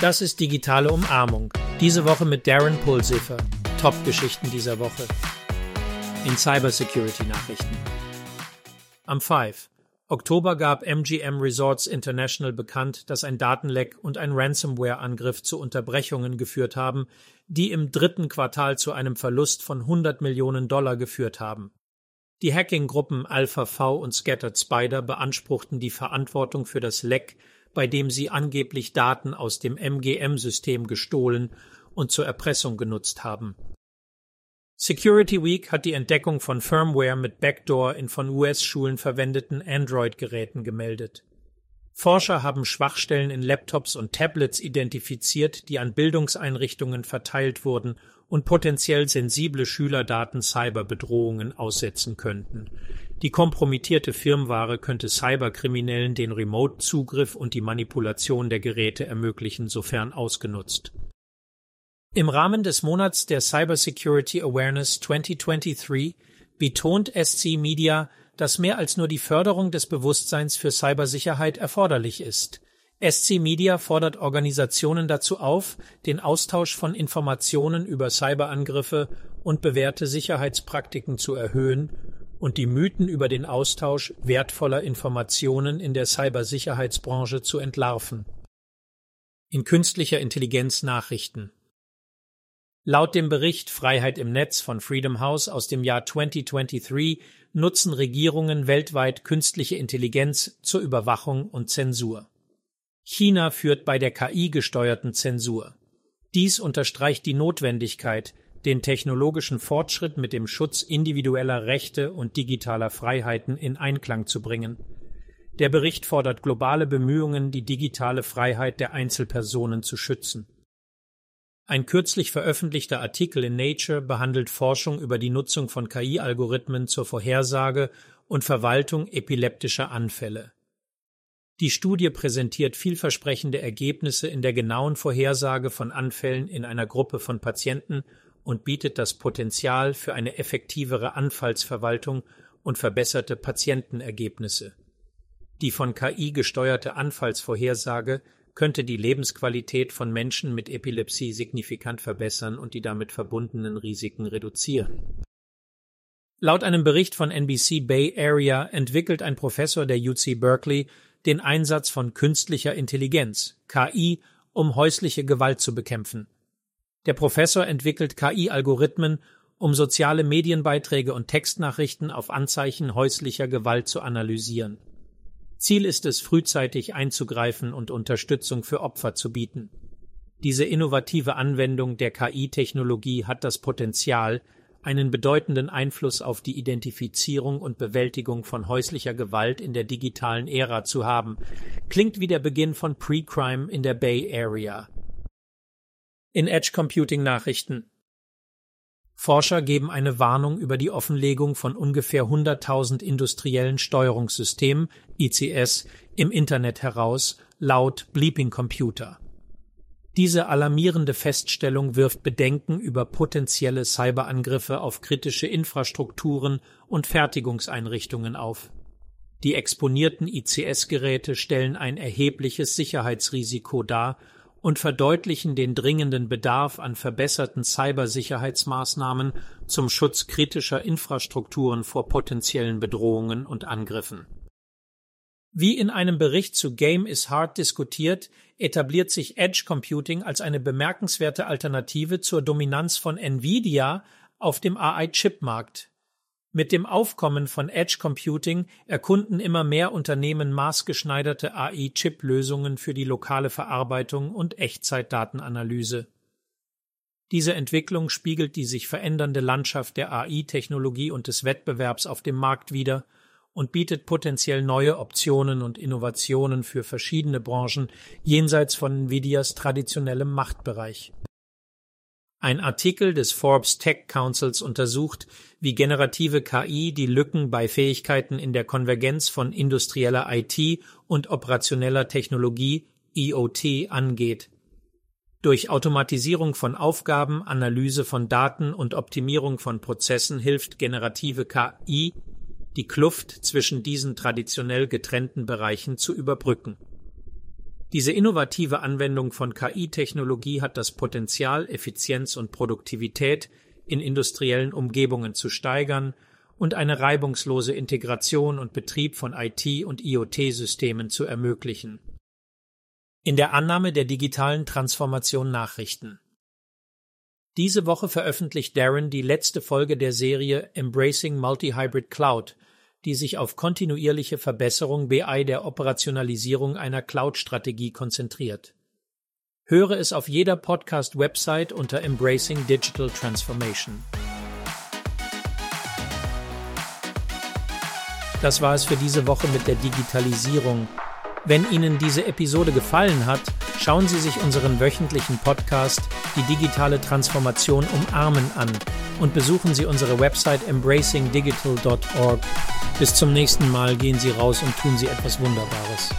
Das ist digitale Umarmung. Diese Woche mit Darren Pulsiffer. Top-Geschichten dieser Woche. In Cybersecurity-Nachrichten. Am 5. Oktober gab MGM Resorts International bekannt, dass ein Datenleck und ein Ransomware-Angriff zu Unterbrechungen geführt haben, die im dritten Quartal zu einem Verlust von 100 Millionen Dollar geführt haben. Die Hacking-Gruppen AlphaV und Scattered Spider beanspruchten die Verantwortung für das Leck bei dem sie angeblich Daten aus dem MGM-System gestohlen und zur Erpressung genutzt haben. Security Week hat die Entdeckung von Firmware mit Backdoor in von US-Schulen verwendeten Android-Geräten gemeldet. Forscher haben Schwachstellen in Laptops und Tablets identifiziert, die an Bildungseinrichtungen verteilt wurden und potenziell sensible Schülerdaten Cyberbedrohungen aussetzen könnten. Die kompromittierte Firmware könnte Cyberkriminellen den Remote-Zugriff und die Manipulation der Geräte ermöglichen, sofern ausgenutzt. Im Rahmen des Monats der Cybersecurity Awareness 2023 betont SC Media, dass mehr als nur die Förderung des Bewusstseins für Cybersicherheit erforderlich ist. SC Media fordert Organisationen dazu auf, den Austausch von Informationen über Cyberangriffe und bewährte Sicherheitspraktiken zu erhöhen und die Mythen über den Austausch wertvoller Informationen in der Cybersicherheitsbranche zu entlarven. In künstlicher Intelligenz Nachrichten Laut dem Bericht Freiheit im Netz von Freedom House aus dem Jahr 2023 nutzen Regierungen weltweit künstliche Intelligenz zur Überwachung und Zensur. China führt bei der KI gesteuerten Zensur. Dies unterstreicht die Notwendigkeit, den technologischen Fortschritt mit dem Schutz individueller Rechte und digitaler Freiheiten in Einklang zu bringen. Der Bericht fordert globale Bemühungen, die digitale Freiheit der Einzelpersonen zu schützen. Ein kürzlich veröffentlichter Artikel in Nature behandelt Forschung über die Nutzung von KI-Algorithmen zur Vorhersage und Verwaltung epileptischer Anfälle. Die Studie präsentiert vielversprechende Ergebnisse in der genauen Vorhersage von Anfällen in einer Gruppe von Patienten und bietet das Potenzial für eine effektivere Anfallsverwaltung und verbesserte Patientenergebnisse. Die von KI gesteuerte Anfallsvorhersage könnte die Lebensqualität von Menschen mit Epilepsie signifikant verbessern und die damit verbundenen Risiken reduzieren. Laut einem Bericht von NBC Bay Area entwickelt ein Professor der UC Berkeley den Einsatz von künstlicher Intelligenz, KI, um häusliche Gewalt zu bekämpfen. Der Professor entwickelt KI-Algorithmen, um soziale Medienbeiträge und Textnachrichten auf Anzeichen häuslicher Gewalt zu analysieren. Ziel ist es, frühzeitig einzugreifen und Unterstützung für Opfer zu bieten. Diese innovative Anwendung der KI-Technologie hat das Potenzial, einen bedeutenden Einfluss auf die Identifizierung und Bewältigung von häuslicher Gewalt in der digitalen Ära zu haben. Klingt wie der Beginn von Pre-Crime in der Bay Area in Edge Computing Nachrichten. Forscher geben eine Warnung über die Offenlegung von ungefähr 100.000 industriellen Steuerungssystemen ICS im Internet heraus, laut Bleeping Computer. Diese alarmierende Feststellung wirft Bedenken über potenzielle Cyberangriffe auf kritische Infrastrukturen und Fertigungseinrichtungen auf. Die exponierten ICS-Geräte stellen ein erhebliches Sicherheitsrisiko dar und verdeutlichen den dringenden Bedarf an verbesserten Cybersicherheitsmaßnahmen zum Schutz kritischer Infrastrukturen vor potenziellen Bedrohungen und Angriffen. Wie in einem Bericht zu Game is Hard diskutiert, etabliert sich Edge Computing als eine bemerkenswerte Alternative zur Dominanz von Nvidia auf dem AI-Chip-Markt mit dem Aufkommen von Edge Computing erkunden immer mehr Unternehmen maßgeschneiderte AI-Chip-Lösungen für die lokale Verarbeitung und Echtzeitdatenanalyse. Diese Entwicklung spiegelt die sich verändernde Landschaft der AI-Technologie und des Wettbewerbs auf dem Markt wider und bietet potenziell neue Optionen und Innovationen für verschiedene Branchen jenseits von Nvidias traditionellem Machtbereich. Ein Artikel des Forbes Tech Councils untersucht, wie generative KI die Lücken bei Fähigkeiten in der Konvergenz von industrieller IT und operationeller Technologie IoT angeht. Durch Automatisierung von Aufgaben, Analyse von Daten und Optimierung von Prozessen hilft generative KI, die Kluft zwischen diesen traditionell getrennten Bereichen zu überbrücken Diese innovative Anwendung von KI-Technologie hat das Potenzial, Effizienz und Produktivität in industriellen Umgebungen zu steigern und eine reibungslose Integration und Betrieb von IT- und IoT-Systemen zu ermöglichen. In der Annahme der digitalen Transformation Nachrichten. Diese Woche veröffentlicht Darren die letzte Folge der Serie Embracing Multi-Hybrid Cloud, die sich auf kontinuierliche Verbesserung BI der Operationalisierung einer Cloud-Strategie konzentriert. Höre es auf jeder Podcast-Website unter Embracing Digital Transformation. Das war es für diese Woche mit der Digitalisierung. Wenn Ihnen diese Episode gefallen hat, schauen Sie sich unseren wöchentlichen Podcast Die digitale Transformation umarmen an und besuchen Sie unsere Website embracingdigital.org. Bis zum nächsten Mal gehen Sie raus und tun Sie etwas Wunderbares.